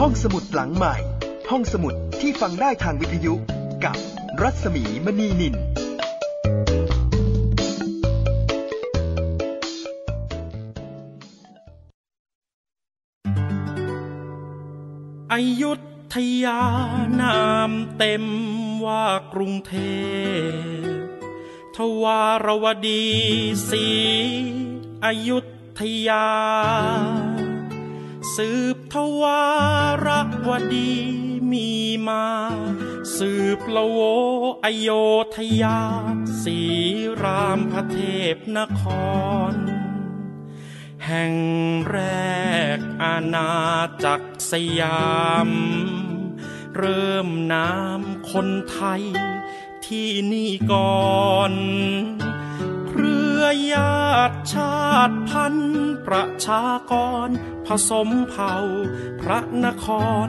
ห้องสมุดหลังใหม่ ห้องสมุดที่ฟังได้ทางวิทยุกับรัศมีมณีนินอยุธยานามเต็มว่ากรุงเทพทวารวดีศรีอยุธยาสืบท วารวดีมีมา สืบละโวอโยธยาสีรามพระเทพนคร แห่งแรกอาณาจักรสยาม เริ่มน้ำคนไทยที่นี่ก่อน รือญาติชาติพันธุ์ประชากร ผสมเผ่า พระนคร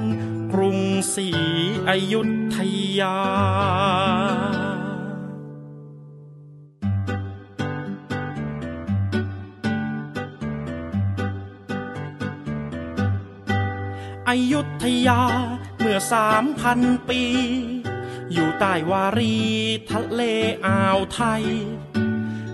กรุงศรีอยุธยา อยุธยาเมื่อสามพันปี อยู่ใต้วารีทะเลอ่าวไทย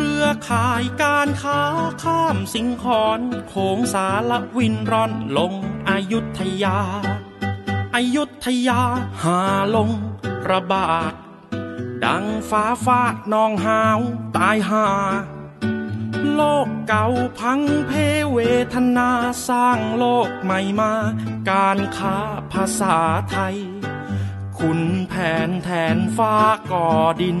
รือข่ายการค้าข้ามสิงคอนโขงสารวินร่อนลงอยุธยาอายุธยาหาลงระบาด ดังฟ้าฟาดนองหาวตายหา โลกเก่าพังเพเวทนาสร้างโลกใหม่มา การค้าภาษาไทย คุณแผนแทนฟ้าก่อดิน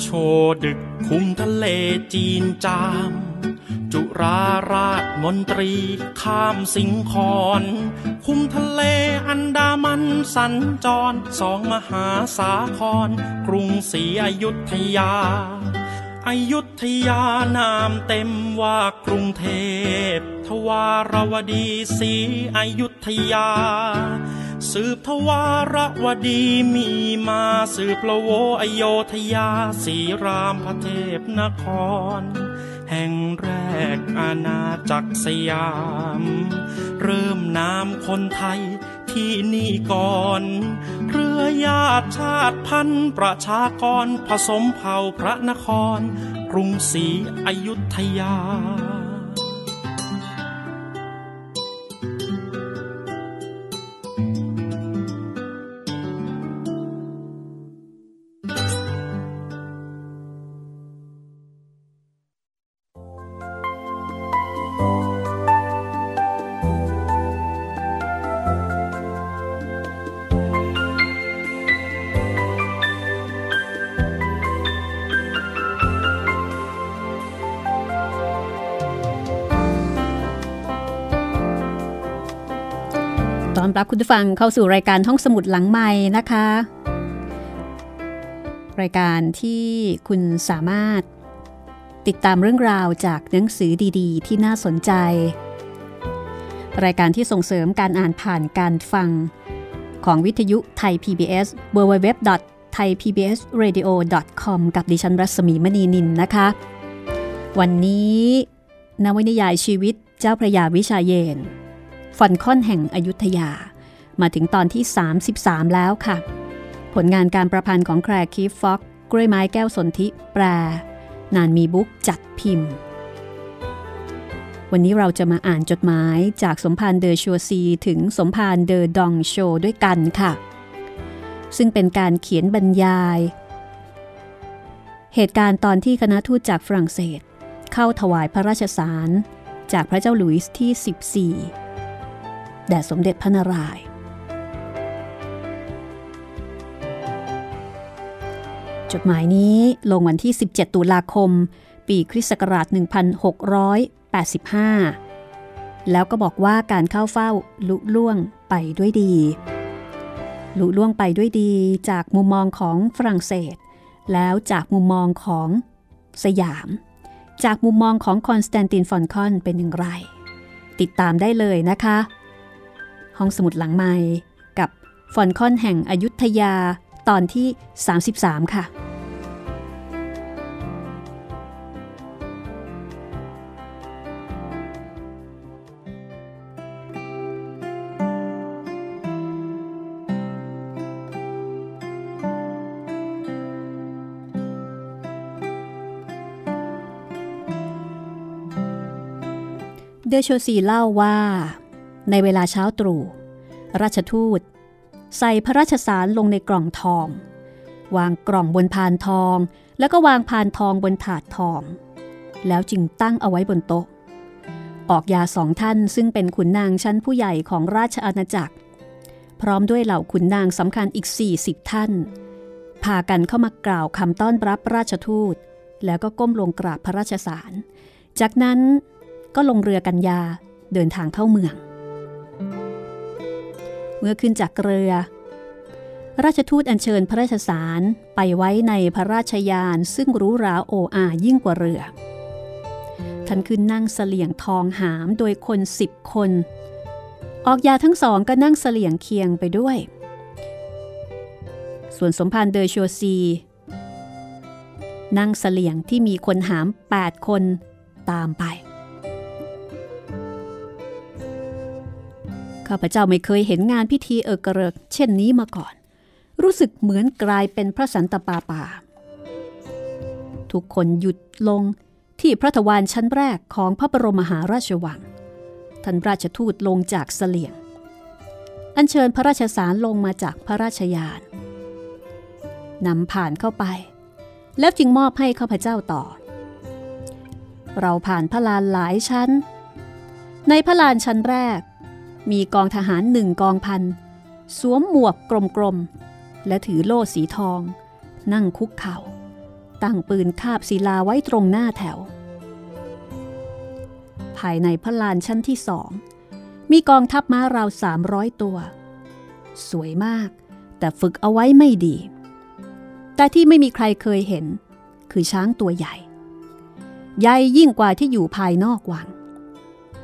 โชดึกคุมทะเลจีนจาม จุราราชมนตรีข้ามสิงคอนคุมทะเลอันดามันสัญจรสองมหาสาคร กรุงศรีอยุธยาอยุธยานามเต็มว่ากรุงเทพ ทวารวดีศรีอยุธยา สืบทวารวดีมีมาสืบละโวอโยธยาสีรามพระเทพนคร แห่งแรกอาณาจักรสยาม เริ่มนามคนไทยที่นี่ก่อนเรือญาติชาติพันธุ์ประชากรผสมเผ่าพระนคร กรุงศรีอยุธยา รับคุณผู้ฟังเข้าสู่รายการห้องสมุดหลังใหม่นะคะ รายการที่คุณสามารถติดตามเรื่องราวจากหนังสือดีๆ ที่น่าสนใจ รายการที่ส่งเสริมการอ่านผ่านการฟังของวิทยุไทย PBS www.thaipbsradio.com กับดิฉันรัศมีมณีนินนะคะ วันนี้นวนิยายชีวิตเจ้าพระยาวิชาเยนทร์ ฟอลคอนแห่งอยุธยา มาถึงตอนที่ 33 แล้วค่ะ ผลงานการประพันธ์ของแคลร์คีฟ-ฟอกซ์กล้วยไม้แก้วสนธิแปร นานมีบุ๊คส์จัดพิมพ์ วันนี้เราจะมาอ่านจดหมายจากสมภารเดอชัวซี ถึงสมภารเดอดองโชด้วยกันค่ะ ซึ่งเป็นการเขียนบรรยาย เหตุการณ์ตอนที่คณะทูตจากฝรั่งเศส เข้าถวายพระราชสาร จากพระเจ้าหลุยส์ที่ 14 แด่สมเด็จพระนารายณ์จดหมายนี้ลงวันที่ 17 ตุลาคม ปีคริสต์ศักราช 1685 แล้วก็บอกว่าการเข้าเฝ้าลุล่วงไปด้วยดี ลุล่วงไปด้วยดีจากมุมมองของฝรั่งเศส แล้วจากมุมมองของสยาม จากมุมมองของคอนสแตนตินฟอลคอนเป็นอย่างไร ติดตามได้เลยนะคะ ห้องสมุดหลังไมค์กับฟอลคอนแห่งอยุธยาตอนที่ 33 ค่ะ เดอโชซีเล่าว่า ในเวลาเช้าตรู่ ราชทูต ใส่พระราชสารลงในกล่องทอง วางกล่องบนพานทอง แล้วก็วางพานทองบนถาดทอง แล้วจึงตั้งเอาไว้บนโต๊ะ ออกยาสองท่านซึ่งเป็นขุนนางชั้นผู้ใหญ่ของราชอาณาจักร พร้อมด้วยเหล่าขุนนางสำคัญอีก 40 ท่าน พากันเข้ามากล่าวคำต้อนรับราชทูต แล้วก็ก้มลงกราบพระราชสาร จากนั้นก็ลงเรือกันยาเดินทางเข้าเมือง มื่อขึ้นจากเรือ ราชทูตอัญเชิญพระราชสารไปไว้ในพระราชยานซึ่งรู้ราโออายิ่งกว่าเรือ ท่านขึ้นนั่งเสลี่ยงทองหามโดยคนสิบคน ออกยาทั้งสองก็นั่งเสลี่ยงเคียงไปด้วย ส่วนสมภารเดอชัวซี นั่งเสลี่ยงที่มีคนหาม 8 คนตามไป ข้าพเจ้าไม่เคยเห็นงานพิธีเอกเริกเช่นนี้มาก่อน รู้สึกเหมือนกลายเป็นพระสันตปาปา ทุกคนหยุดลงที่พระทวารชั้นแรกของพระบรมมหาราชวัง ท่านราชทูตลงจากเสลียง อัญเชิญพระราชสารลงมาจากพระราชยานนำผ่านเข้าไป แล้วจึงมอบให้ข้าพเจ้าต่อ เราผ่านพระลานหลายชั้น ในพระลานชั้นแรก มีกองทหารหนึ่งกองพัน สวมหมวกกลมๆ และถือโล่สีทอง นั่งคุกเขา่า ตั้งปืนคาบศิลาไว้ตรงหน้าแถว ภายในพระลานชั้นที่สอง มีกองทัพม้าราวสามร้อยตัว สวยมาก แต่ฝึกเอาไว้ไม่ดี แต่ที่ไม่มีใครเคยเห็น คือช้างตัวใหญ่ ใหญ่ยิ่งกว่าที่อยู่ภายนอกวัง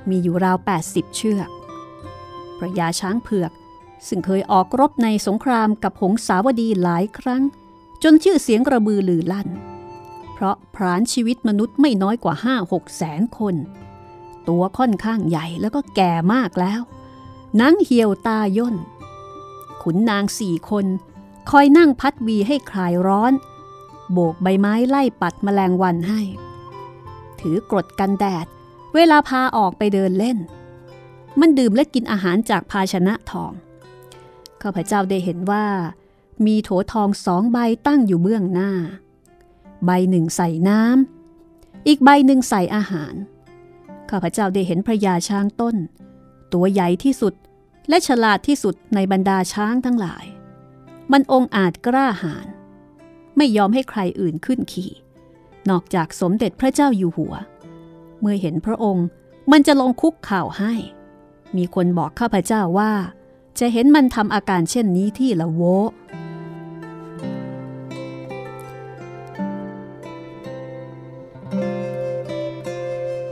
มีอยู่ราว 80 เชือก ระยาช้างเผือก ซึ่งเคยออกรบในสงครามกับหงสาวดีหลายครั้ง จนชื่อเสียงกระบือลือลั่น เพราะพรานชีวิตมนุษย์ไม่น้อยกว่า5-6แสนคน ตัวค่อนข้างใหญ่แล้วก็แก่มากแล้วนังเหี่ยวตาย่น ขุนนางสี่คน คอยนั่งพัดวีให้คลายร้อน โบกใบไม้ไล่ปัดแมลงวันให้ ถือกรดกันแดด เวลาพาออกไปเดินเล่น มันดื่มและกินอาหารจากภาชนะทอง ข้าพเจ้าได้เห็นว่า มีโถทองสองใบตั้งอยู่เบื้องหน้า ใบหนึ่งใส่น้ำ อีกใบหนึ่งใส่อาหาร ข้าพเจ้าได้เห็นพระยาช้างต้น ตัวใหญ่ที่สุดและฉลาดที่สุดในบรรดาช้างทั้งหลาย มันองอาจกล้าหาญ ไม่ยอมให้ใครอื่นขึ้นขี่ นอกจากสมเด็จพระเจ้าอยู่หัว เมื่อเห็นพระองค์มันจะลงคุกข่าวให้ มีคนบอกข้าพเจ้าว่า จะเห็นมันทำอาการเช่นนี้ที่ละโว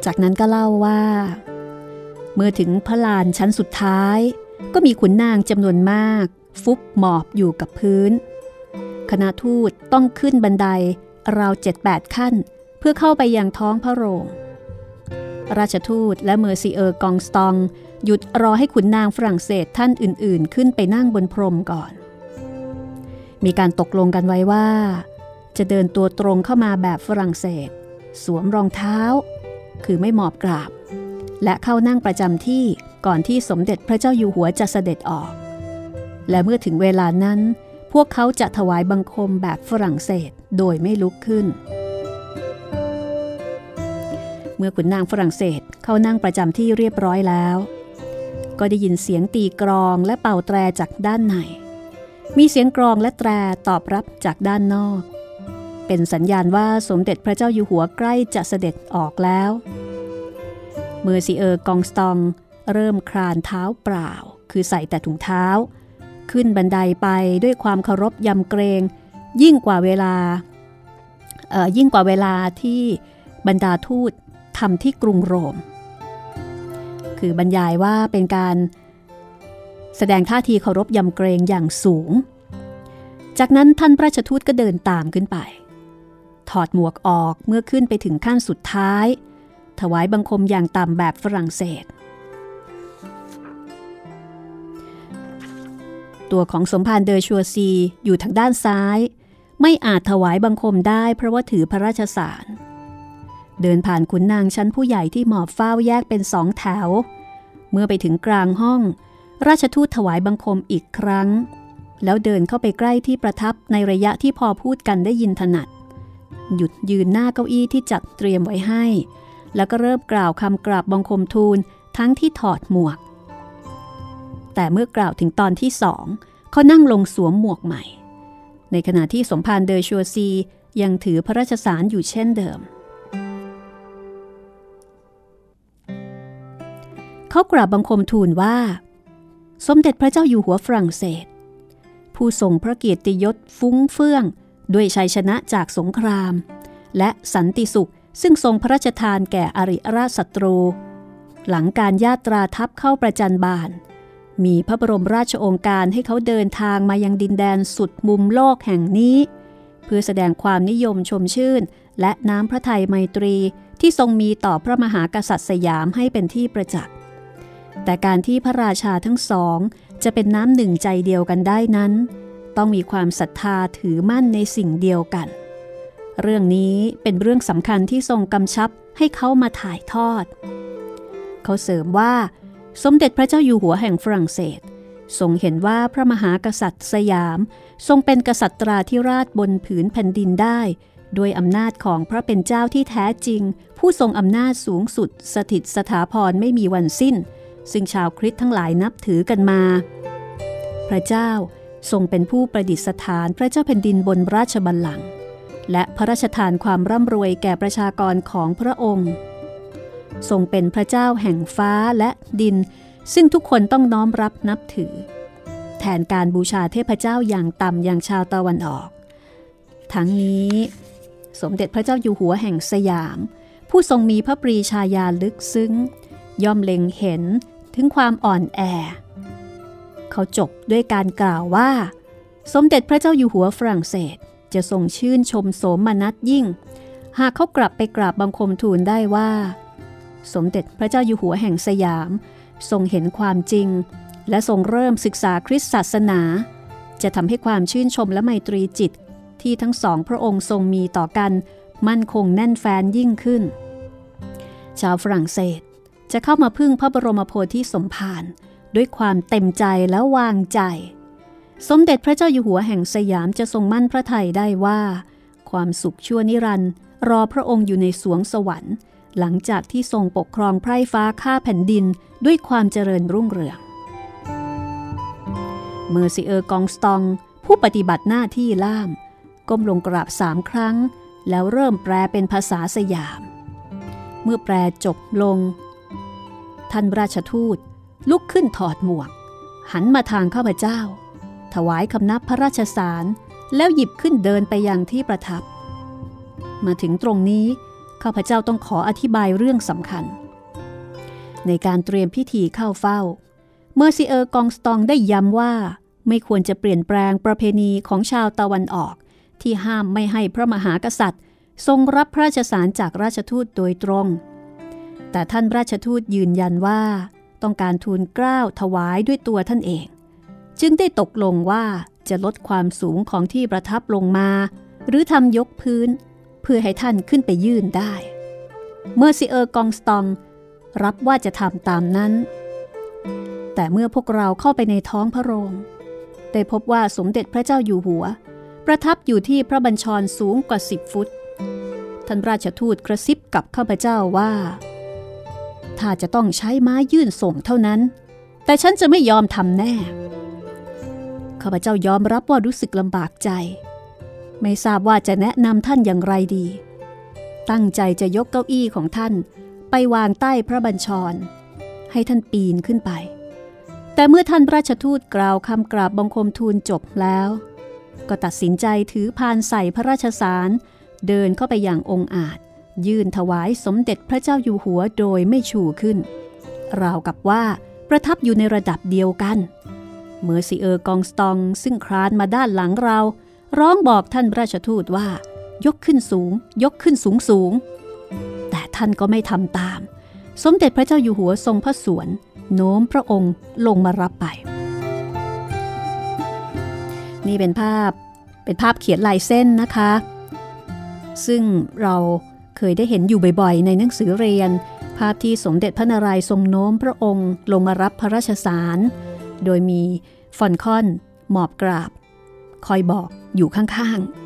จากนั้นก็เล่าว่า เมื่อถึงพระลานชั้นสุดท้าย ก็มีขุนนางจำนวนมาก ฟุบหมอบอยู่กับพื้น คณะทูตต้องขึ้นบันไดราวเจ็ดแปดขั้น เพื่อเข้าไปยังท้องพระโรง ราชทูตและเมอร์ซีเออร์กองสตอง หยุดรอให้ขุนนางฝรั่งเศสท่านอื่น ๆ ขึ้นไปนั่งบนพรมก่อน มีการตกลงกันไว้ว่า จะเดินตัวตรงเข้ามาแบบฝรั่งเศส สวมรองเท้า คือไม่หมอบกราบ และเข้านั่งประจำที่ก่อนที่สมเด็จพระเจ้าอยู่หัวจะเสด็จออก และเมื่อถึงเวลานั้น พวกเขาจะถวายบังคมแบบฝรั่งเศสโดยไม่ลุกขึ้น เมื่อขุนนางฝรั่งเศสเข้านั่งประจำที่เรียบร้อยแล้ว ก็ได้ยินเสียงตีกรองและเป่าแตรจากด้านใน มีเสียงกรองและแตรตอบรับจากด้านนอก เป็นสัญญาณว่าสมเด็จพระเจ้าอยู่หัวใกล้จะเสด็จออกแล้ว เมอร์ซีเออร์กองสตอง เริ่มคลานเท้าเปล่า คือใส่แต่ถุงเท้า ขึ้นบันไดไปด้วยความเคารพยำเกรง ยิ่งกว่าเวลาเอ่อยิ่งกว่าเวลาที่บรรดาทูตทำที่กรุงโรม คือบรรยายว่าเป็นการแสดงท่าทีเคารพยำเกรงอย่างสูง จากนั้นท่านราชทูตก็เดินตามขึ้นไป ถอดหมวกออกเมื่อขึ้นไปถึงขั้นสุดท้าย ถวายบังคมอย่างต่ำแบบฝรั่งเศส ตัวของสมภารเดอชัวซีอยู่ทางด้านซ้าย ไม่อาจถวายบังคมได้เพราะว่าถือพระราชสาร เดินผ่านขุนนางชั้นผู้ใหญ่ที่หมอบเฝ้าแยกเป็นสองแถว เมื่อไปถึงกลางห้อง ราชทูตถวายบังคมอีกครั้ง แล้วเดินเข้าไปใกล้ที่ประทับในระยะที่พอพูดกันได้ยินถนัด หยุดยืนหน้าเก้าอี้ที่จัดเตรียมไว้ให้ แล้วก็เริ่มกล่าวคำกราบบังคมทูลทั้งที่ถอดหมวก แต่เมื่อกล่าวถึงตอนที่สองเขานั่งลงสวมหมวกใหม่ ในขณะที่สมภารเดอชัวซียังถือพระราชสารอยู่เช่นเดิม เขากราบบังคมทูลว่า สมเด็จพระเจ้าอยู่หัวฝรั่งเศส ผู้ทรงพระเกียรติยศฟุ้งเฟื่อง ด้วยชัยชนะจากสงคราม และสันติสุขซึ่งทรงพระราชทานแก่อริราชศัตรู หลังการญาตราทัพเข้าประจันบาน มีพระบรมราชโองการให้เขาเดินทางมายังดินแดนสุดมุมโลกแห่งนี้ เพื่อแสดงความนิยมชมชื่น และน้ำพระทัยไมตรีที่ทรงมีต่อพระมหากษัตริย์สยามให้เป็นที่ประจักษ์ แต่การที่พระราชาทั้งสองจะเป็นน้ำหนึ่งใจเดียวกันได้นั้น ต้องมีความศรัทธาถือมั่นในสิ่งเดียวกัน เรื่องนี้เป็นเรื่องสำคัญที่ทรงกำชับให้เขามาถ่ายทอด เขาเสริมว่า สมเด็จพระเจ้าอยู่หัวแห่งฝรั่งเศสทรงเห็นว่าพระมหากษัตริย์สยาม ทรงเป็นกษัตราธิราชบนผืนแผ่นดินได้ ด้วยอำนาจของพระเป็นเจ้าที่แท้จริง ผู้ทรงอำนาจสูงสุด สถิตสถาพรไม่มีวันสิ้น ซึ่งชาวคริสต์ทั้งหลายนับถือกันมา พระเจ้าทรงเป็นผู้ประดิษฐานพระเจ้าแผ่นดินบนราชบัลลังก์และพระราชทานความร่ำรวยแก่ประชากรของพระองค์ ทรงเป็นพระเจ้าแห่งฟ้าและดิน ซึ่งทุกคนต้องน้อมรับนับถือ แทนการบูชาเทพเจ้าอย่างต่ำอย่างชาวตะวันออก ทั้งนี้ สมเด็จพระเจ้าอยู่หัวแห่งสยาม ผู้ทรงมีพระปรีชาญาณลึกซึ้ง ย่อมเล็งเห็นถึงความอ่อนแอ เขาจบด้วยการกล่าวว่า สมเด็จพระเจ้าอยู่หัวฝรั่งเศสจะทรงชื่นชมโสมนัสยิ่ง หากเขากลับไปกราบบังคมทูลได้ว่า สมเด็จพระเจ้าอยู่หัวแห่งสยาม ทรงเห็นความจริง และทรงเริ่มศึกษาคริสตศาสนา จะทำให้ความชื่นชมและไมตรีจิตที่ทั้งสองพระองค์ทรงมีต่อกัน มั่นคงแน่นแฟนยิ่งขึ้น ชาวฝรั่งเศส จะเข้ามาพึ่งพระบรมโพธิสมภารด้วยความเต็มใจและวางใจ สมเด็จพระเจ้าอยู่หัวแห่งสยามจะทรงมั่นพระทัยได้ว่า ความสุขชั่วนิรันดร์รอพระองค์อยู่ในสวงสวรรค์ หลังจากที่ทรงปกครองไพร่ฟ้าข้าแผ่นดินด้วยความเจริญรุ่งเรือง เมอร์ซิเออร์กองสตอง ผู้ปฏิบัติหน้าที่ล่าม ก้มลงกราบสามครั้ง แล้วเริ่มแปลเป็นภาษาสยาม เมื่อแปลจบลง ท่านราชทูต ลุกขึ้นถอดหมวก หันมาทางข้าพเจ้า ถวายคำนับพระราชสารแล้วหยิบขึ้นเดินไปยังที่ประทับ มาถึงตรงนี้ข้าพเจ้าต้องขออธิบายเรื่องสำคัญ ในการเตรียมพิธีเข้าเฝ้า เมอร์ซิเออร์กองสตองได้ย้ำว่า ไม่ควรจะเปลี่ยนแปลงประเพณีของชาวตะวันออก ที่ห้ามไม่ให้พระมหากษัตริย์ ทรงรับพระราชสารจากราชทูตโดยตรง แต่ท่านราชทูตยืนยันว่า ต้องการทูลเกล้าถวายด้วยตัวท่านเอง จึงได้ตกลงว่าจะลดความสูงของที่ประทับลงมา หรือทำยกพื้น เพื่อให้ท่านขึ้นไปยื่นได้ เมอร์ซิเออร์กองสตอง รับว่าจะทำตามนั้น แต่เมื่อพวกเราเข้าไปในท้องพระโรงได้พบว่าสมเด็จพระเจ้าอยู่หัว ประทับอยู่ที่พระบัญชรสูงกว่าสิบฟุต ท่านราชทูตกระซิบกับข้าพเจ้าว่า ถ้าจะต้องใช้ไม้ยื่นส่งเท่านั้น แต่ฉันจะไม่ยอมทำแน่ ข้าพเจ้ายอมรับว่ารู้สึกลำบากใจ ไม่ทราบว่าจะแนะนำท่านอย่างไรดี ตั้งใจจะยกเก้าอี้ของท่านไปวางใต้พระบัญชร ให้ท่านปีนขึ้นไป แต่เมื่อท่านราชทูตกล่าวคำกราบบังคมทูลจบแล้ว ก็ตัดสินใจถือพานใส่พระราชสารเดินเข้าไปอย่างองอาจ ยื่นถวายสมเด็จพระเจ้าอยู่หัวโดยไม่ชูขึ้น ราวกับว่าประทับอยู่ในระดับเดียวกัน เมอร์ซิเออร์กองสตองซึ่งคลานมาด้านหลังเรา ร้องบอกท่านราชทูตว่า ยกขึ้นสูง ยกขึ้นสูงสูง แต่ท่านก็ไม่ทำตาม สมเด็จพระเจ้าอยู่หัวทรงพระสวน โน้มพระองค์ลงมารับไป นี่เป็นภาพเป็นภาพเขียนลายเส้นนะคะ ซึ่งเรา เคยได้เห็นอยู่บ่อยๆ ในหนังสือเรียน ภาพที่สมเด็จพระนารายณ์ทรงโน้มพระองค์ ลงมารับพระราชสาร โดยมีฟอนคอน หมอบกราบ คอยบอกอยู่ข้างๆ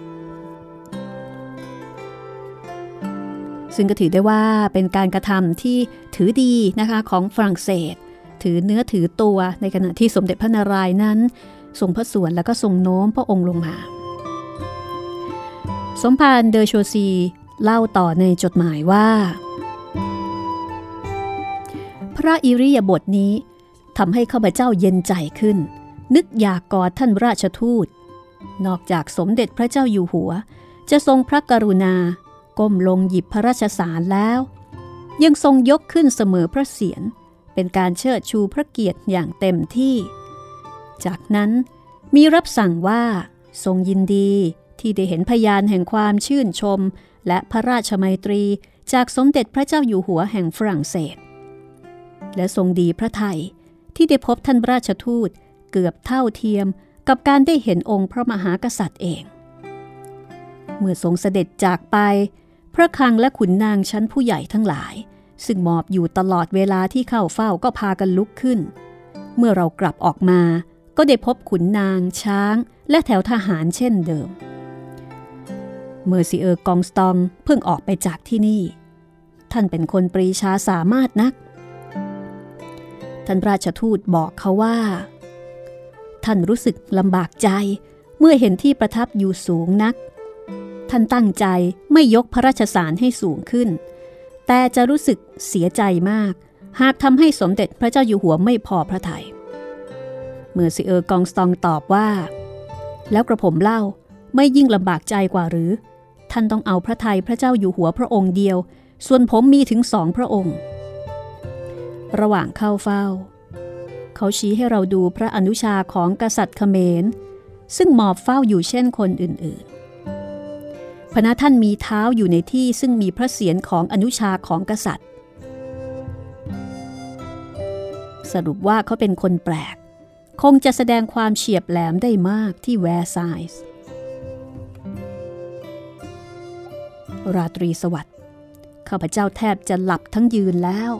ซึ่งก็ถือได้ว่าเป็นการกระทำที่ถือดีนะคะของฝรั่งเศส ถือเนื้อถือตัวในขณะที่สมเด็จพระนารายณ์นั้น ทรงพระสวนแล้วก็ทรงโน้มพระองค์ลงมาสมภารเดอโชซี เล่าต่อในจดหมายว่า พระอิริยาบถนี้ทำให้ข้าพเจ้าเย็นใจขึ้น นึกอยากกอดท่านราชทูต นอกจากสมเด็จพระเจ้าอยู่หัว จะทรงพระกรุณา ก้มลงหยิบพระราชสารแล้ว ยังทรงยกขึ้นเสมอพระเศียรเป็นการเชิดชูพระเกียรติอย่างเต็มที่ จากนั้นมีรับสั่งว่าทรงยินดีที่ได้เห็นพยานแห่งความชื่นชม และพระราชมัยตรีจากสมเด็จพระเจ้าอยู่หัวแห่งฝรั่งเศส และทรงดีพระไทยที่ได้พบท่านราชทูตเกือบเท่าเทียมกับการได้เห็นองค์พระมหากษัตริย์เอง เมื่อทรงเสด็จจากไป พระคังและขุนนางชั้นผู้ใหญ่ทั้งหลาย ซึ่งมอบอยู่ตลอดเวลาที่เข้าเฝ้าก็พากันลุกขึ้น เมื่อเรากลับออกมาก็ได้พบขุนนางช้าง และแถวทหารเช่นเดิม เมอร์ซิเออร์กองสตองเพิ่งออกไปจากที่นี่ ท่านเป็นคนปรีชาสามารถนัก ท่านราชทูตบอกเขาว่า ท่านรู้สึกลำบากใจเมื่อเห็นที่ประทับอยู่สูงนัก ท่านตั้งใจไม่ยกพระราชสารให้สูงขึ้น แต่จะรู้สึกเสียใจมาก หากทำให้สมเด็จพระเจ้าอยู่หัวไม่พอพระทยัยเมื่อซิเออร์กองสตองตอบว่า แล้วกระผมเล่าไม่ยิ่งลำบากใจกว่าหรือ ท่านต้องเอาพระทัยพระเจ้าอยู่หัวพระองค์เดียว ส่วนผมมีถึงสองพระองค์ ระหว่างเข้าเฝ้า เขาชี้ให้เราดูพระอนุชาของกษัตริย์เขมร ซึ่งหมอบเฝ้าอยู่เช่นคนอื่นๆ พระท่านมีเท้าอยู่ในที่ซึ่งมีพระเศียรของอนุชาของกษัตริย์ สรุปว่าเขาเป็นคนแปลก คงจะแสดงความเฉียบแหลมได้มากที่แวร์ไซส์ ราตรีสวัสดิ์ข้าพเจ้าแทบจะหลับทั้งยืนแล้ว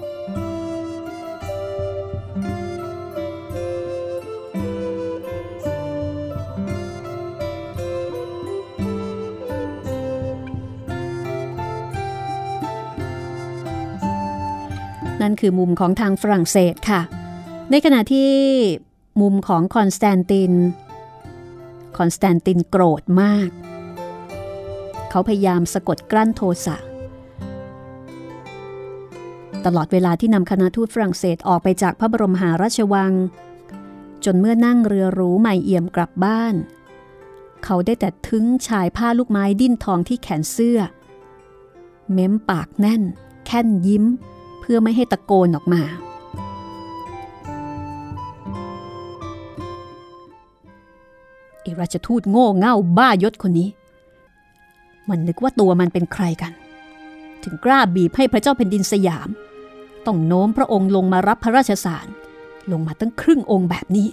นั่นคือมุมของทางฝรั่งเศสค่ะ ในขณะที่มุมของคอนสแตนติน คอนสแตนตินโกรธมาก เขาพยายามสะกดกลั้นโทสะ ตลอดเวลาที่นำคณะทูตฝรั่งเศสออกไปจากพระบรมหาราชวัง จนเมื่อนั่งเรือหรูใหม่เอี่ยมกลับบ้าน เขาได้แต่ทึ้งชายผ้าลูกไม้ดิ้นทองที่แขนเสื้อ เม้มปากแน่น แค่นยิ้ม เพื่อไม่ให้ตะโกนออกมาไอราชทูตโง่เง่าบ้ายศคนนี้ มันนึกว่าตัวมันเป็นใครกัน ถึงกล้าบีบให้พระเจ้าแผ่นดินสยาม ต้องโน้มพระองค์ลงมารับพระราชสาร ลงมาตั้งครึ่งองค์แบบนี้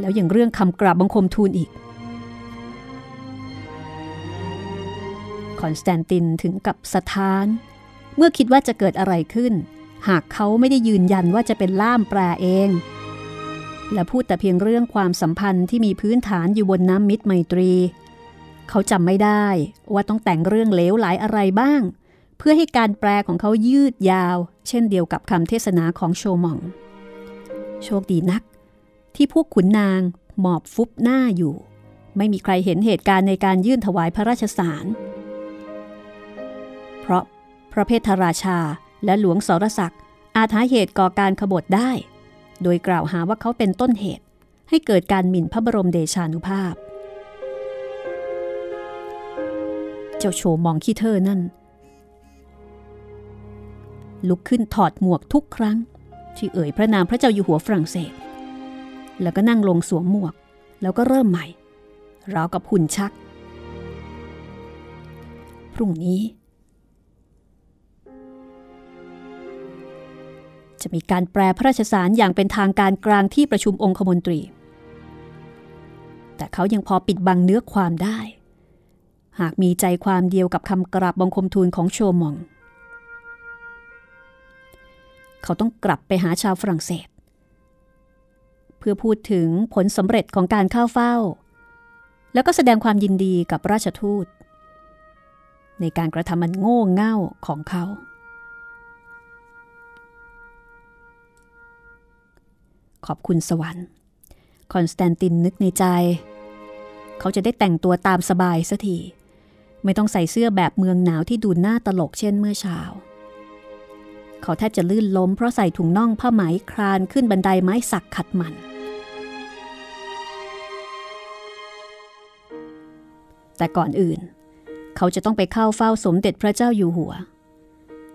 แล้วอย่างเรื่องคำกราบบังคมทูลอีก คอนสแตนตินถึงกับสถาน เมื่อคิดว่าจะเกิดอะไรขึ้น หากเขาไม่ได้ยืนยันว่าจะเป็นล่ามแปลเอง และพูดแต่เพียงเรื่องความสัมพันธ์ที่มีพื้นฐานอยู่บนน้ำมิตรไมตรี เขาจำไม่ได้ว่าต้องแต่งเรื่องเลวหลายอะไรบ้าง เพื่อให้การแปลของเขายืดยาว เช่นเดียวกับคำเทศนาของโชมอง โชคดีนัก ที่พวกขุนนางหมอบฟุบหน้าอยู่ ไม่มีใครเห็นเหตุการณ์ในการยื่นถวายพระราชสาร เพราะพระเพทราชาและหลวงสรศักดิ์อาจหาเหตุก่อการขบฏได้ โดยกล่าวหาว่าเขาเป็นต้นเหตุ ให้เกิดการหมิ่นพระบรมเดชานุภาพ เจ้าโชมองขี้เธอนั่น ลุกขึ้นถอดหมวกทุกครั้ง ที่เอ่ยพระนามพระเจ้าอยู่หัวฝรั่งเศส แล้วก็นั่งลงสวมหมวก แล้วก็เริ่มใหม่ราวกับหุ่นชัก พรุ่งนี้ จะมีการแปลพระราชสารอย่างเป็นทางการกลางที่ประชุมองคมนตรี แต่เขายังพอปิดบังเนื้อความได้ หากมีใจความเดียวกับคำกราบบังคมทูลของโชมอง เขาต้องกลับไปหาชาวฝรั่งเศส เพื่อพูดถึงผลสำเร็จของการเข้าเฝ้า แล้วก็แสดงความยินดีกับราชทูต ในการกระทำมันโง่เง่าของเขา ขอบคุณสวรรค์ คอนสแตนตินนึกในใจ เขาจะได้แต่งตัวตามสบายสัทีไม่ต้องใส่เสื้อแบบเมืองหนาวที่ดูหน้าตลกเช่นเมื่อเช้า เขาแทบจะลื่นล้มเพราะใส่ถุงน่องผ้าไหมคลานขึ้นบันไดไม้สักขัดมัน แต่ก่อนอื่น เขาจะต้องไปเข้าเฝ้าสมเด็จพระเจ้าอยู่หัว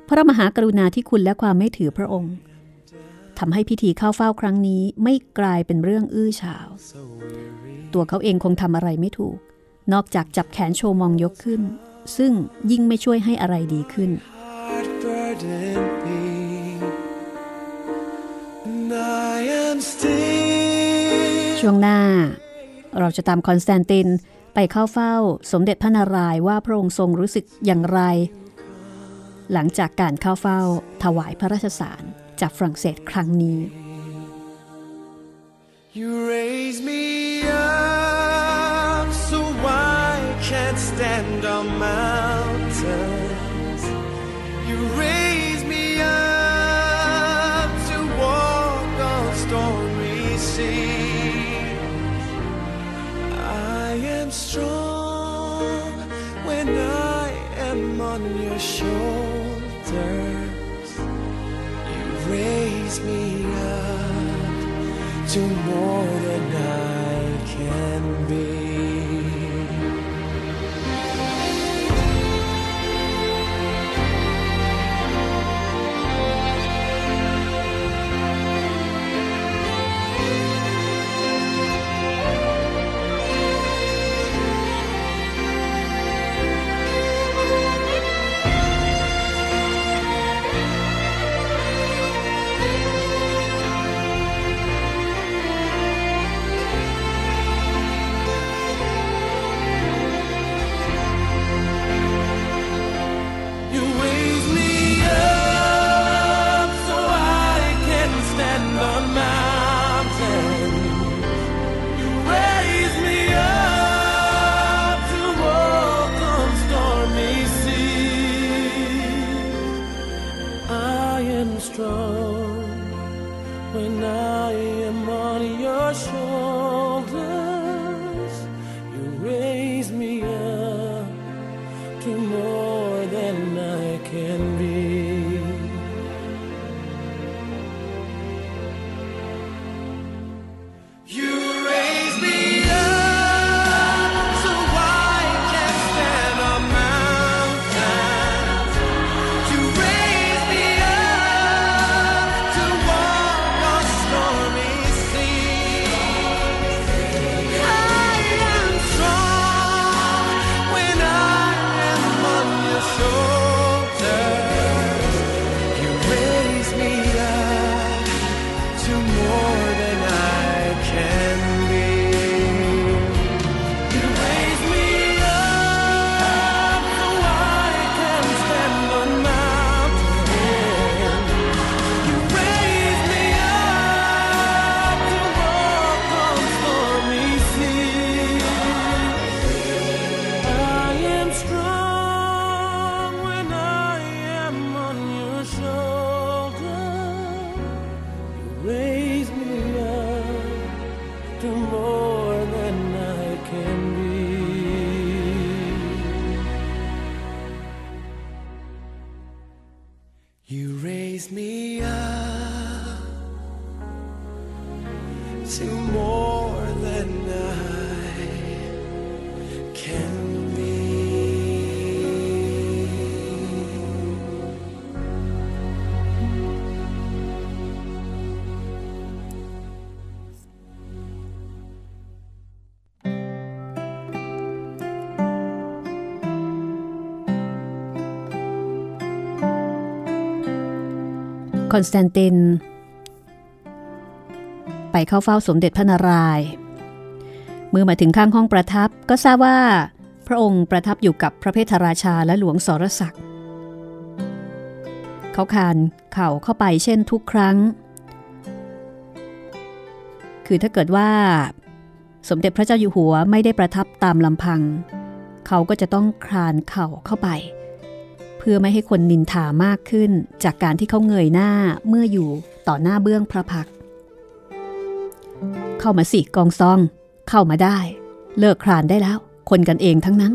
พระมหากรุณาธิคุณและความไม่ถือพระองค์ ทำให้พิธีเข้าเฝ้าครั้งนี้ไม่กลายเป็นเรื่องอื้อฉาว ตัวเขาเองคงทำอะไรไม่ถูก นอกจากจับแขนโชมองยกขึ้น ซึ่งยิ่งไม่ช่วยให้อะไรดีขึ้น ช่วงหน้า เราจะตามคอนสแตนตินไปเข้าเฝ้าสมเด็จพระนารายณ์ว่าพระองค์ทรงรู้สึกอย่างไร หลังจากการเข้าเฝ้าถวายพระราชสาร จากฝรั่งเศสครั้งนี้ 寂寞 คอนสแตนติน ไปเข้าเฝ้าสมเด็จพระนารายณ์เมื่อมาถึงข้างห้องประทับก็ทราบว่า พระองค์ประทับอยู่กับพระเพทราชาและหลวงสรศักดิ์เขาคานเข่าเข้าไปเช่นทุกครั้ง คือถ้าเกิดว่า สมเด็จพระเจ้าอยู่หัวไม่ได้ประทับตามลำพัง เขาก็จะต้องคลานเข่าเข้าไป เพื่อไม่ให้คนนินทามากขึ้นจากการที่เขาเงยหน้าเมื่ออยู่ต่อหน้าเบื้องพระพัก เข้ามาสิกองซอง เข้ามาได้ เลิกคลานได้แล้ว คนกันเองทั้งนั้น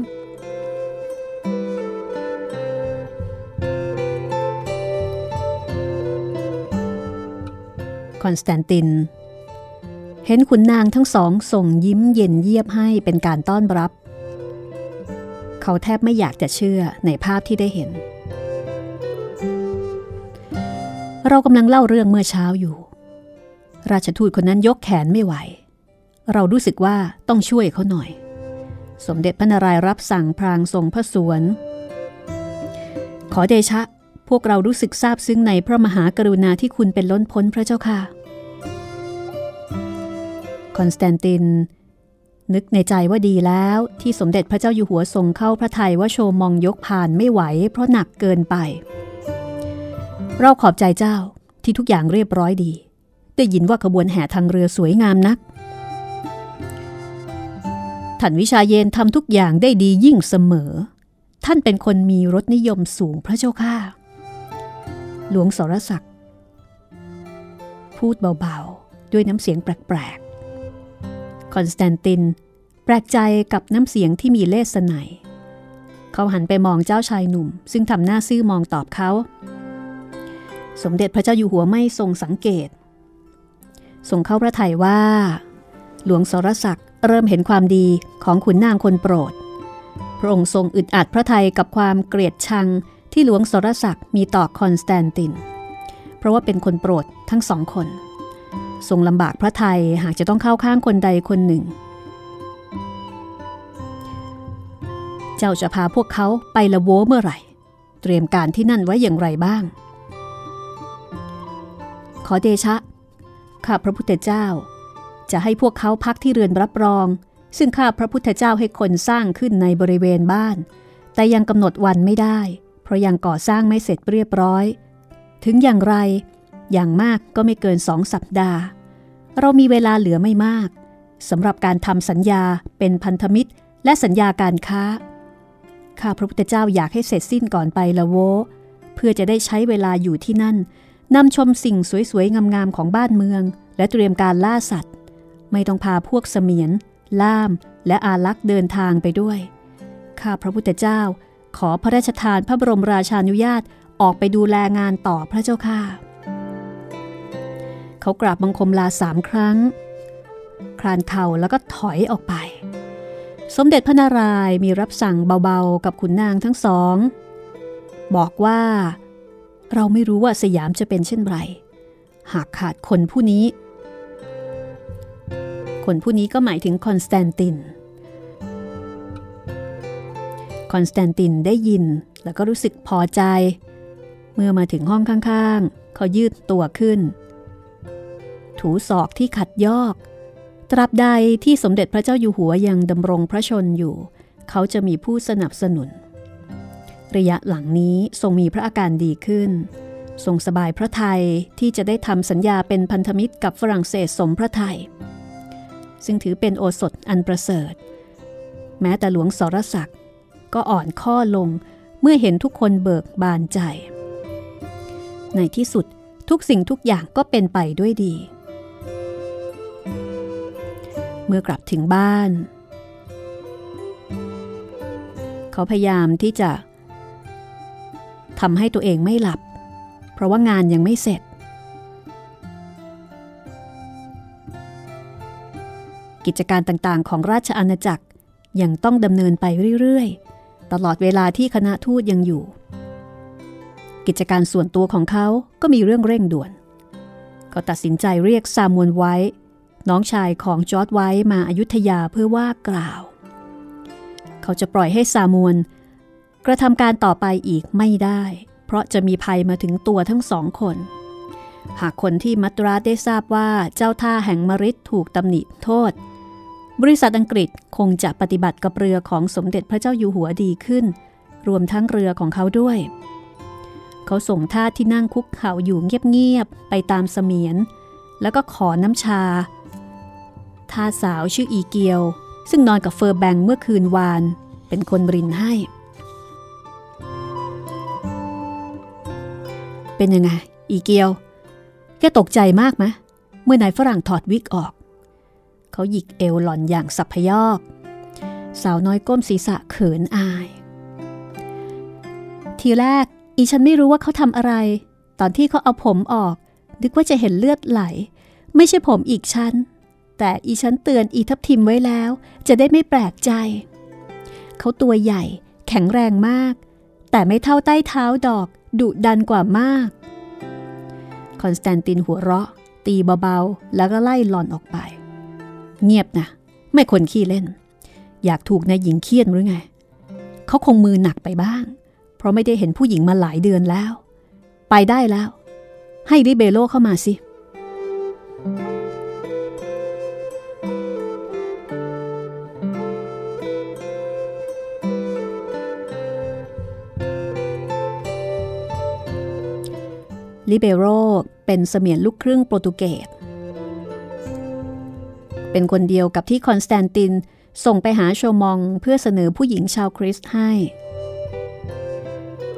คอนสแตนติน เห็นขุนนางทั้งสองส่งยิ้มเย็นเยียบให้เป็นการต้อนรับ เขาแทบไม่อยากจะเชื่อในภาพที่ได้เห็น เรากำลังเล่าเรื่องเมื่อเช้าอยู่ ราชทูตคนนั้นยกแขนไม่ไหว เรารู้สึกว่าต้องช่วยเขาหน่อย สมเด็จพระนารายณ์รับสั่งพรางทรงพระสวน ขอเดชะ พวกเรารู้สึกซาบซึ้งในพระมหากรุณาที่คุณเป็นล้นพ้นพระเจ้าค่ะ คอนสแตนติน นึกในใจว่าดีแล้วที่สมเด็จพระเจ้าอยู่หัวทรงเข้าพระทัยว่าโชมองยกผ่านไม่ไหว เพราะหนักเกินไป เราขอบใจเจ้าที่ทุกอย่างเรียบร้อยดี ได้ยินว่าขบวนแห่ทางเรือสวยงามนักท่านวิชาเยนทำทุกอย่างได้ดียิ่งเสมอ ท่านเป็นคนมีรสนิยมสูงพระเจ้าค่ะหลวงสรศักดิ์พูดเบาๆ ด้วยน้ำเสียงแปลก คอนสแตนติน แปลกใจกับน้ำเสียงที่มีเลสไนยเขาหันไปมองเจ้าชายหนุ่ม ซึ่งทำหน้าซื่อมองตอบเขา สมเด็จพระเจ้าอยู่หัวไม่ทรงสังเกต ทรงเข้าพระทัยว่า หลวงสรศักดิ์เริ่มเห็นความดีของขุนนางคนโปรด พระองค์ทรงอึดอัดพระทัยกับความเกลียดชังที่หลวงสรศักดิ์มีต่อคอนสแตนติน เพราะว่าเป็นคนโปรดทั้งสองคน ทรงลำบากพระไทยหากจะต้องเข้าข้างคนใดคนหนึ่ง เจ้าจะพาพวกเขาไปละโวเมื่อไหร่ เตรียมการที่นั่นไว้อย่างไรบ้าง ขอเดชะ ข้าพระพุทธเจ้า จะให้พวกเขาพักที่เรือนรับรอง ซึ่งข้าพระพุทธเจ้าให้คนสร้างขึ้นในบริเวณบ้าน แต่ยังกำหนดวันไม่ได้ เพราะยังก่อสร้างไม่เสร็จเรียบร้อย ถึงอย่างไร อย่างมากก็ไม่เกินสองสัปดาห์ เรามีเวลาเหลือไม่มากสำหรับการทำสัญญาเป็นพันธมิตร และสัญญาการค้า ข้าพระพุทธเจ้าอยากให้เสร็จสิ้นก่อนไปละโว เพื่อจะได้ใช้เวลาอยู่ที่นั่นนำชมสิ่งสวยๆงามๆของบ้านเมือง และเตรียมการล่าสัตว์ ไม่ต้องพาพวกเสมียน ล่าม และอาลักษ์เดินทางไปด้วย ข้าพระพุทธเจ้า ขอพระราชทานพระบรมราชานุญาตออกไปดูแลงานต่อพระเจ้าค่ะ เขากราบบังคมลาสามครั้งคลานเข่าแล้วก็ถอยออกไป สมเด็จพระนารายมีรับสั่งเบาๆกับขุนนางทั้งสอง บอกว่าเราไม่รู้ว่าสยามจะเป็นเช่นไร หากขาดคนผู้นี้ คนผู้นี้ก็หมายถึงคอนสแตนติน คอนสแตนตินได้ยินแล้วก็รู้สึกพอใจ เมื่อมาถึงห้องข้างๆ เขายืดตัวขึ้น ถูศอกที่ขัดยอก ตราบใดที่สมเด็จพระเจ้าอยู่หัวยังดำรงพระชนม์อยู่ เขาจะมีผู้สนับสนุน ระยะหลังนี้ทรงมีพระอาการดีขึ้น ทรงสบายพระทัยที่จะได้ทำสัญญาเป็นพันธมิตรกับฝรั่งเศสสมพระไทย ซึ่งถือเป็นโอสถอันประเสริฐ แม้แต่หลวงสรศักดิ์ก็อ่อนข้อลงเมื่อเห็นทุกคนเบิกบานใจ ในที่สุดทุกสิ่งทุกอย่างก็เป็นไปด้วยดี เมื่อกลับถึงบ้าน เขาพยายามที่จะทำให้ตัวเองไม่หลับ เพราะว่างานยังไม่เสร็จ กิจการต่างๆ ของราชอาณาจักรยังต้องดำเนินไปเรื่อยๆ ตลอดเวลาที่คณะทูตยังอยู่ กิจการส่วนตัวของเขาก็มีเรื่องเร่งด่วน เขาตัดสินใจเรียกซามวนไว้ น้องชายของจอร์ดไว้มาอายุทยาเพื่อว่ากล่าว เขาจะปล่อยให้ซามวน กระทำการต่อไปอีกไม่ได้ เพราะจะมีภัยมาถึงตัวทั้งสองคน หากคนที่มัตราได้ทราบว่าเจ้าท่าแห่งมริดถูกตำหนิโทษ บริษัทอังกฤษคงจะปฏิบัติกับเรือของสมเด็จพระเจ้าอยู่หัวดีขึ้น รวมทั้งเรือของเขาด้วยเขาส่งท่าที่นั่งคุกเข่าอยู่เงียบๆ ไปตามเสมียน แล้วก็ขอน้ำชา ทาสาวชื่ออีเกียว ซึ่งนอนกับเฟอร์แบงเมื่อคืนวาน เป็นคนรินให้ เป็นยังไง อีเกียว แกตกใจมากไหมเมื่อนายฝรั่งถอดวิกออก เขาหยิกเอวหล่อนอย่างสับพยอก สาวน้อยก้มศีรษะเขินอาย ทีแรกอีฉันไม่รู้ว่าเขาทำอะไร ตอนที่เขาเอาผมออก นึกว่าจะเห็นเลือดไหล ไม่ใช่ผมอีกชั้น แต่อีฉันเตือนอีทับทิมไว้แล้ว จะได้ไม่แปลกใจ เขาตัวใหญ่ แข็งแรงมาก แต่ไม่เท่าใต้เท้าดอก ดุดันกว่ามาก คอนสแตนตินหัวเราะ ตีเบาๆ แล้วก็ไล่หลอนออกไป เงียบนะ ไม่คนขี้เล่น อยากถูกนายหญิงเคียนหรือไง เขาคงมือหนักไปบ้าง เพราะไม่ได้เห็นผู้หญิงมาหลายเดือนแล้ว ไปได้แล้ว ให้ริเบโลเข้ามาสิ ลิเบโรเป็นเสมียนลูกครึ่งโปรตุเกส เป็นคนเดียวกับที่คอนสแตนตินส่งไปหาโชมองเพื่อเสนอผู้หญิงชาวคริสต์ให้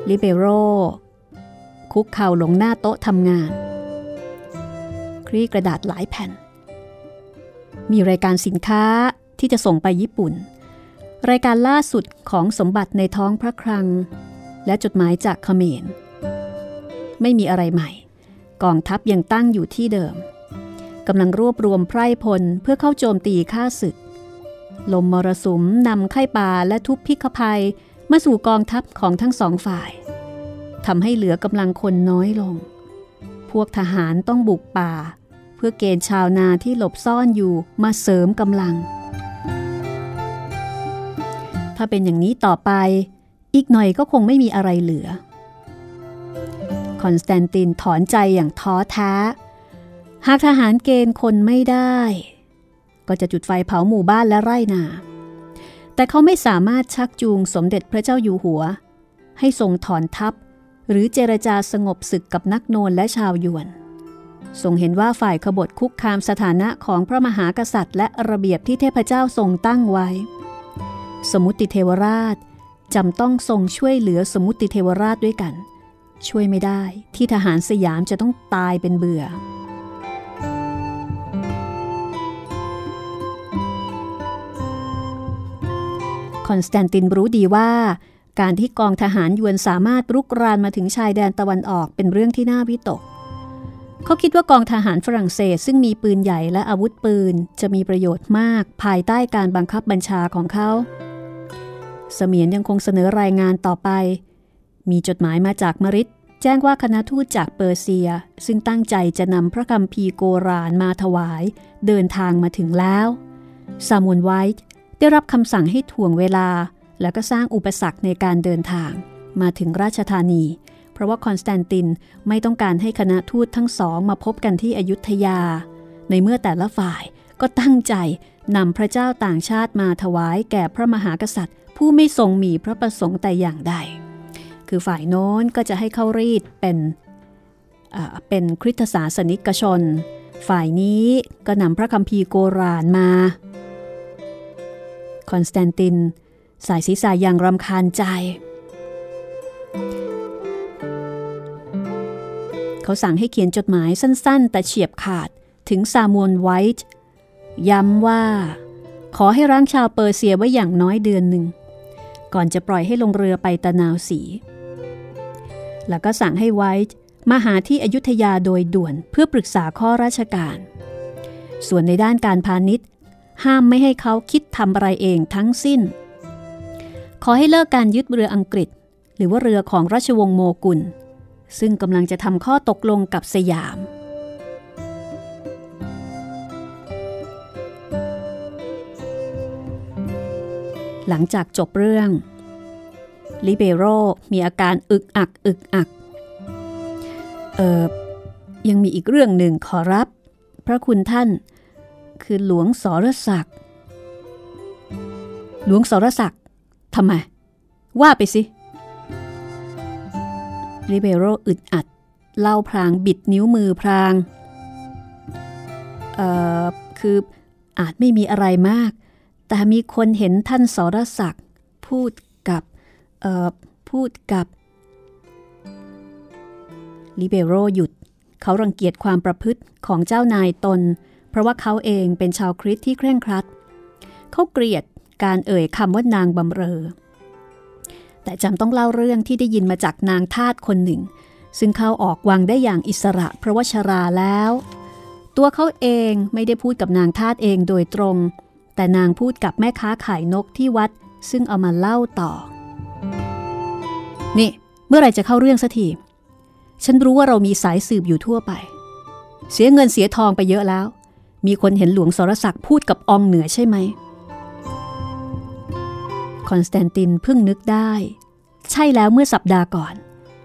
ลิเบโรคุกเข่าลงหน้าโต๊ะทำงาน คลี่กระดาษหลายแผ่น มีรายการสินค้าที่จะส่งไปญี่ปุ่น รายการล่าสุดของสมบัติในท้องพระคลัง และจดหมายจากเขมร ไม่มีอะไรใหม่ กองทัพยังตั้งอยู่ที่เดิมกำลังรวบรวมไพร่พลเพื่อเข้าโจมตีข้าศึก ลมมรสุมนำไข้ป่าและทุพพิกภัยมาสู่กองทัพของทั้งสองฝ่ายทำให้เหลือกำลังคนน้อยลง พวกทหารต้องบุกป่า เพื่อเกณฑ์ชาวนาที่หลบซ่อนอยู่มาเสริมกำลัง ถ้าเป็นอย่างนี้ต่อไป อีกหน่อยก็คงไม่มีอะไรเหลือ คอนสแตนตินถอนใจอย่างท้อแท้ หากทหารเกณฑ์คนไม่ได้ ก็จะจุดไฟเผาหมู่บ้านและไร่นา แต่เขาไม่สามารถชักจูงสมเด็จพระเจ้าอยู่หัว ให้ทรงถอนทัพ หรือเจรจาสงบศึกกับนักโนนและชาวยวนทรงเห็นว่าฝ่ายขบฏคุกคามสถานะของพระมหากษัตริย์ และระเบียบที่เทพเจ้าทรงตั้งไว้ สมุติเทวราชจำต้องทรงช่วยเหลือสมุติเทวราชด้วยกัน ช่วยไม่ได้ที่ทหารสยามจะต้องตายเป็นเบื่อ คอนสแตนตินรู้ดีว่า การที่กองทหารยวนสามารถรุกรานมาถึงชายแดนตะวันออกเป็นเรื่องที่น่าวิตก เขาคิดว่ากองทหารฝรั่งเศสซึ่งมีปืนใหญ่และอาวุธปืนจะมีประโยชน์มากภายใต้การบังคับบัญชาของเขา เสมียนยังคงเสนอรายงานต่อไป มีจดหมายมาจากมะริดแจ้งว่าคณะทูตจากเปอร์เซีย ซึ่งตั้งใจจะนำพระคัมภีร์โกหร่านมาถวาย เดินทางมาถึงแล้วซามูเอล ไวท์ได้รับคำสั่งให้ถ่วงเวลา แล้วก็สร้างอุปสรรคในการเดินทาง มาถึงราชธานี เพราะว่าคอนสแตนตินไม่ต้องการให้คณะทูตทั้งสองมาพบกันที่อยุธยา ในเมื่อแต่ละฝ่ายก็ตั้งใจนำพระเจ้าต่างชาติมาถวายแก่พระมหากษัตริย์ ผู้ไม่ทรงมีพระประสงค์แต่อย่างใด คือฝ่ายโน้นก็จะให้เข้ารีตเป็นเป็นคริสตศาสนิกชน ฝ่ายนี้ก็นำพระคัมภีร์โกรานมา คอนสแตนตินส่ายศีรษะอย่างรำคาญใจ เขาสั่งให้เขียนจดหมายสั้นๆ แต่เฉียบขาดถึงซามวนไวท์ย้ำว่า ขอให้ร่างชาวเปอร์เซียไว้อย่างน้อยเดือนหนึ่ง ก่อนจะปล่อยให้ลงเรือไปตะนาวสี แล้วก็สั่งให้ไวท์มาหาที่อยุธยาโดยด่วนเพื่อปรึกษาข้อราชการ ส่วนในด้านการพาณิชย์ ห้ามไม่ให้เขาคิดทำอะไรเองทั้งสิ้น ขอให้เลิกการยึดเรืออังกฤษ หรือว่าเรือของราชวงศ์โมกุล ซึ่งกำลังจะทำข้อตกลงกับสยามหลังจากจบเรื่อง ลิเบโรมีอาการอึกอักอึกอักเออยังมีอีกเรื่องหนึ่งขอรับ พระคุณท่าน คือหลวงสรศักดิ์หลวงสรศักดิ์ทำไม ว่าไปสิลิเบโรอึดอัด เล่าพรางบิดนิ้วมือพรางเอ่อคืออาจไม่มีอะไรมาก แต่มีคนเห็นท่านสรศักดิ์พูดกับ พูดกับลิเบโรหยุด เขารังเกียจความประพฤติของเจ้านายตน เพราะว่าเขาเองเป็นชาวคริสต์ที่เคร่งครัด เขาเกลียดการเอ่ยคำว่านางบำเรอ แต่จำต้องเล่าเรื่องที่ได้ยินมาจากนางทาสคนหนึ่ง ซึ่งเขาออกวังได้อย่างอิสระ เพราะว่าชราแล้ว ตัวเขาเองไม่ได้พูดกับนางทาสเองโดยตรง แต่นางพูดกับแม่ค้าขายนกที่วัด ซึ่งเอามาเล่าต่อ นี่เมื่อไรจะเข้าเรื่องสักที ฉันรู้ว่าเรามีสายสืบอยู่ทั่วไป เสียเงินเสียทองไปเยอะแล้ว มีคนเห็นหลวงสรศักดิ์พูดกับองเหนือใช่ไหม คอนสแตนตินเพิ่งนึกได้ ใช่แล้วเมื่อสัปดาห์ก่อน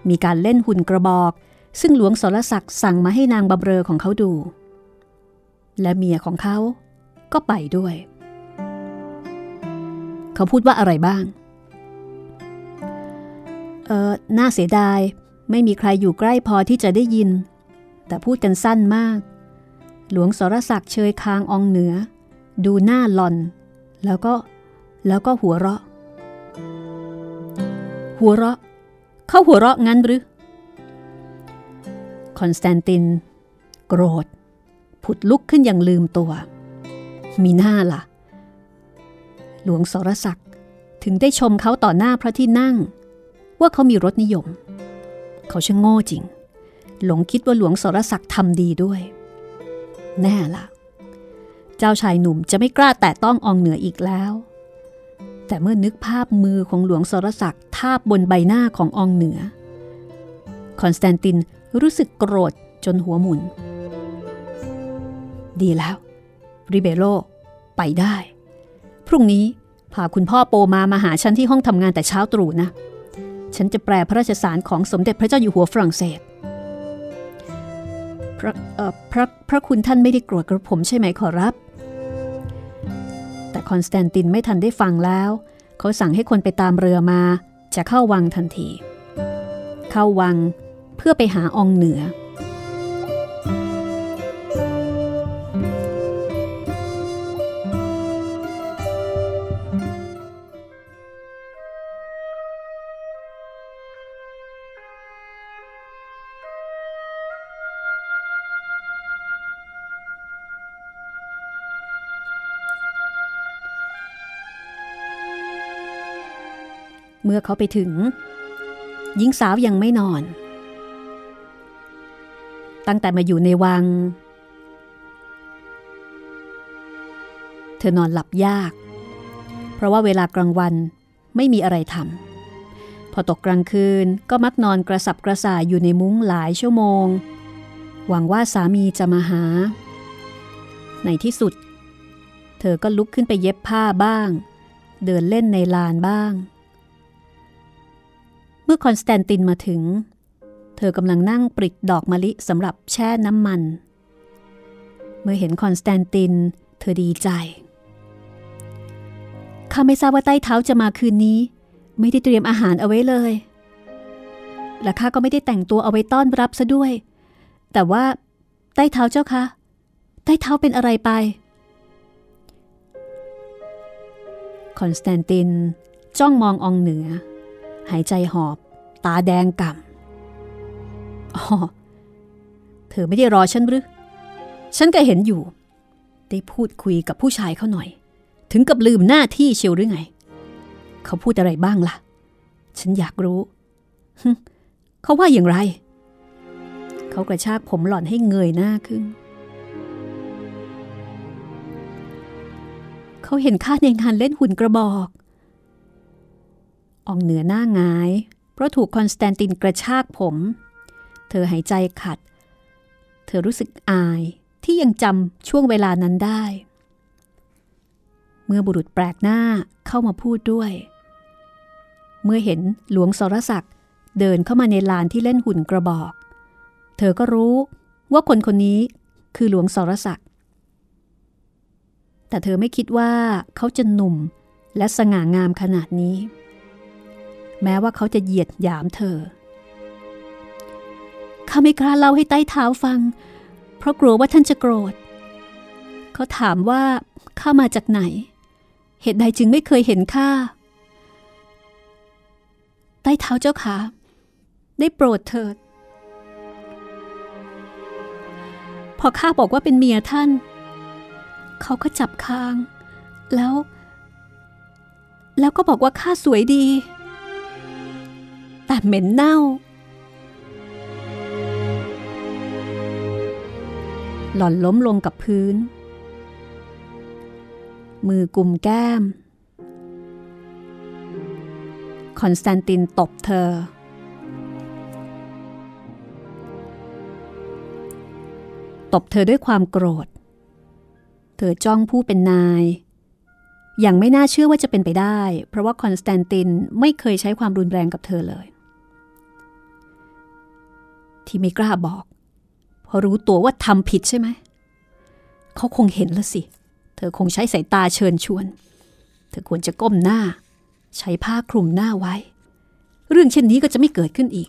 มีการเล่นหุ่นกระบอก ซึ่งหลวงสรศักดิ์สั่งมาให้นางบำเรอของเขาดู และเมียของเขาก็ไปด้วย เขาพูดว่าอะไรบ้าง เออน่าเสียดาย ไม่มีใครอยู่ใกล้พอที่จะได้ยิน แต่พูดกันสั้นมาก หลวงสรศักดิ์เชยคางองเหนือ ดูหน้าหลอน แล้วก็แล้วก็หัวเราะ หัวเราะ เข้าหัวเราะงั้นหรือ คอนสแตนติน โกรธ ผุดลุกขึ้นอย่างลืมตัว มีหน้าล่ะ หลวงสรศักดิ์ถึงได้ชมเขาต่อหน้าพระที่นั่ง ว่าเขามีรสนิยม เขาช่างโง่จริง หลงคิดว่าหลวงสรศักดิ์ทำดีด้วย แน่ละเจ้าชายหนุ่มจะไม่กล้าแตะต้ององเหนืออีกแล้ว แต่เมื่อนึกภาพมือของหลวงสรศักดิ์ทาบบนใบหน้าขององเหนือ คอนสแตนตินรู้สึกโกรธจนหัวหมุน ดีแล้วริเบโรไปได้ พรุ่งนี้พาคุณพ่อโปมามาหาฉันที่ห้องทำงานแต่เช้าตรู่นะ ฉันจะแปลพระราชสารของสมเด็จพระเจ้าอยู่หัวฝรั่งเศส พระเอ่อพระพระคุณท่านไม่ได้โกรธกระผมใช่ไหมขอรับ แต่คอนสแตนตินไม่ทันได้ฟังแล้ว เขาสั่งให้คนไปตามเรือมา จะเข้าวังทันที เข้าวังเพื่อไปหาองเหนือ มื่อเขาไปถึง หญิงสาวยังไม่นอน ตั้งแต่มาอยู่ในวัง เธอนอนหลับยาก เพราะว่าเวลากลางวันไม่มีอะไรทำพอตกกลางคืนก็มักนอนกระสับกระส่ายอยู่ในมุ้งหลายชั่วโมง หวังว่าสามีจะมาหา ในที่สุด เธอก็ลุกขึ้นไปเย็บผ้าบ้างเดินเล่นในลานบ้าง เมื่อคอนสแตนตินมาถึง เธอกำลังนั่งปลิดดอกมะลิสำหรับแช่น้ำมัน เมื่อเห็นคอนสแตนติน เธอดีใจ ข้าไม่ทราบว่าใต้เท้าจะมาคืนนี้ ไม่ได้เตรียมอาหารเอาไว้เลย และข้าก็ไม่ได้แต่งตัวเอาไว้ต้อนรับซะด้วย แต่ว่าใต้เท้าเจ้าคะใต้เท้าเป็นอะไรไป คอนสแตนตินจ้องมององเหนือ หายใจหอบ ตาแดงก่ำอ๋อเธอไม่ได้รอฉันหรือ ฉันก็เห็นอยู่ ได้พูดคุยกับผู้ชายเขาหน่อย ถึงกับลืมหน้าที่เชียวหรือไง เขาพูดอะไรบ้างล่ะ ฉันอยากรู้ เขาว่าอย่างไร เขากระชากผมหล่อนให้เงยหน้าขึ้น เขาเห็นข้าในงานเล่นหุ่นกระบอก อองเหนือหน้างาย เพราะถูกคอนสแตนตินกระชากผม เธอหายใจขัด เธอรู้สึกอายที่ยังจำช่วงเวลานั้นได้ เมื่อบุรุษแปลกหน้าเข้ามาพูดด้วย เมื่อเห็นหลวงสรศักดิ์เดินเข้ามาในลานที่เล่นหุ่นกระบอก เธอก็รู้ว่าคนคนนี้คือหลวงสรศักดิ์แต่เธอไม่คิดว่าเขาจะหนุ่มและสง่างามขนาดนี้ แม้ว่าเขาจะเหยียดหยามเธอ ข้าไม่กล้าเล่าให้ใต้เท้าฟัง เพราะกลัวว่าท่านจะโกรธ เขาถามว่าข้ามาจากไหน เหตุใดจึงไม่เคยเห็นข้า ใต้เท้าเจ้าขาได้โปรดเถิด พอข้าบอกว่าเป็นเมียท่าน เขาก็จับคาง แล้ว แล้วก็บอกว่าข้าสวยดี แต่เหม็นเน่า หล่อนล้มลงกับพื้น มือกุมแก้ม คอนสแตนตินตบเธอ ตบเธอด้วยความโกรธ เธอจ้องผู้เป็นนายอย่างไม่น่าเชื่อว่าจะเป็นไปได้ เพราะว่าคอนสแตนตินไม่เคยใช้ความรุนแรงกับเธอเลย ที่ไม่กล้าบอก เพราะรู้ตัวว่าทำผิดใช่ไหม เขาคงเห็นแล้วสิ เธอคงใช้สายตาเชิญชวน เธอควรจะก้มหน้า ใช้ผ้าคลุมหน้าไว้ เรื่องเช่นนี้ก็จะไม่เกิดขึ้นอีก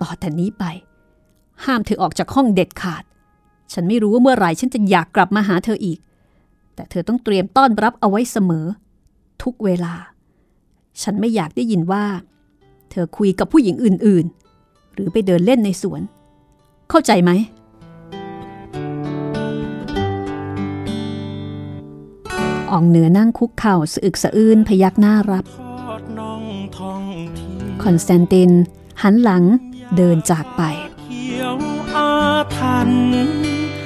ต่อแต่นี้ไป ห้ามเธอออกจากห้องเด็ดขาด ฉันไม่รู้ว่าเมื่อไหร่ฉันจะอยากกลับมาหาเธออีก แต่เธอต้องเตรียมต้อนรับเอาไว้เสมอ ทุกเวลา ฉันไม่อยากได้ยินว่า เธอคุยกับผู้หญิงอื่นๆ หรือไปเดินเล่นในสวน เข้าใจไหม อ่องเหนือนั่งคุกเข่าสะอึกสะอื้นพยักหน้ารับ คอนสแตนติน หันหลังเดินจากไป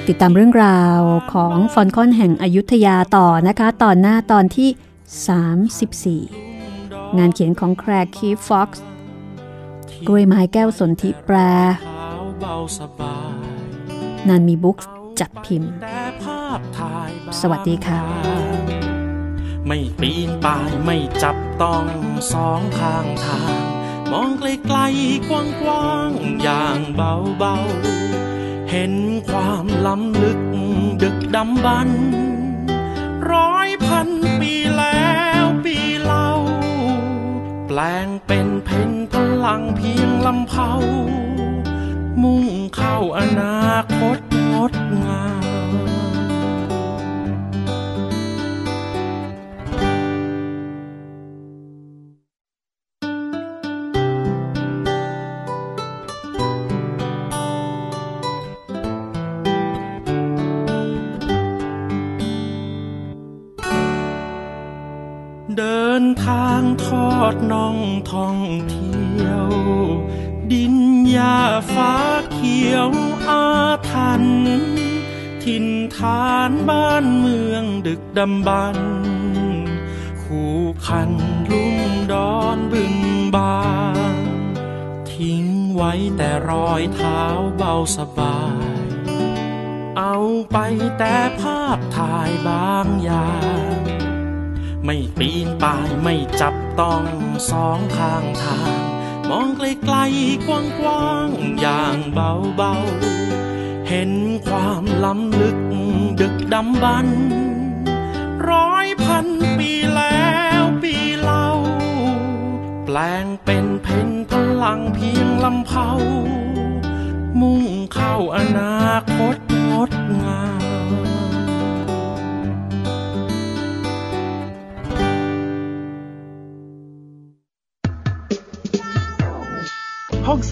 ติดตามเรื่องราวของฟอนคอนแห่งอยุธยาต่อนะคะ ตอนหน้าตอนที่ 34 งานเขียนของแครกคีฟ็อกซ์ กล้วยไม้แก้วสนธิแปรเท้าเบาสบายนันมีบุ๊กจัดพิมพ์แต่ภาพถ่ายบางสวัสดีค่ะ ไม่ปีนป่ายไม่จับต้องสองข้างทาง มองไกลๆกว้างๆ อย่างเบาๆ เห็นความล้ำลึกดึกดำบรรพ์ร้อยพันปีแล้วปีเล่าแป ลงเป็นเพ่นพลังเพียงลำเผามุ่งเข้าอนาคตงดงาม ทางทอดน่องท่องเที่ยว ดินหญ้าฟ้าเขียวอาทันถิ่นฐานบ้านเมืองดึกดำบรรคู่คันลุ่มดอนบึงบานทิ้งไว้แต่รอยเท้าเบาสบาย เอาไปแต่ภาพถ่ายบางอย่าง ไม่ปีนป่ายไม่จับต้องสองข้างทาง มองไกลๆกว้างๆอย่างเบาๆ เห็นความล้ำลึกดึกดำบรรพ์ร้อยพันปีแล้วปีเล่า แปลงเป็นเพ่นพลังเพียงลำเผามุ่งเข้าอนาคตงดงาม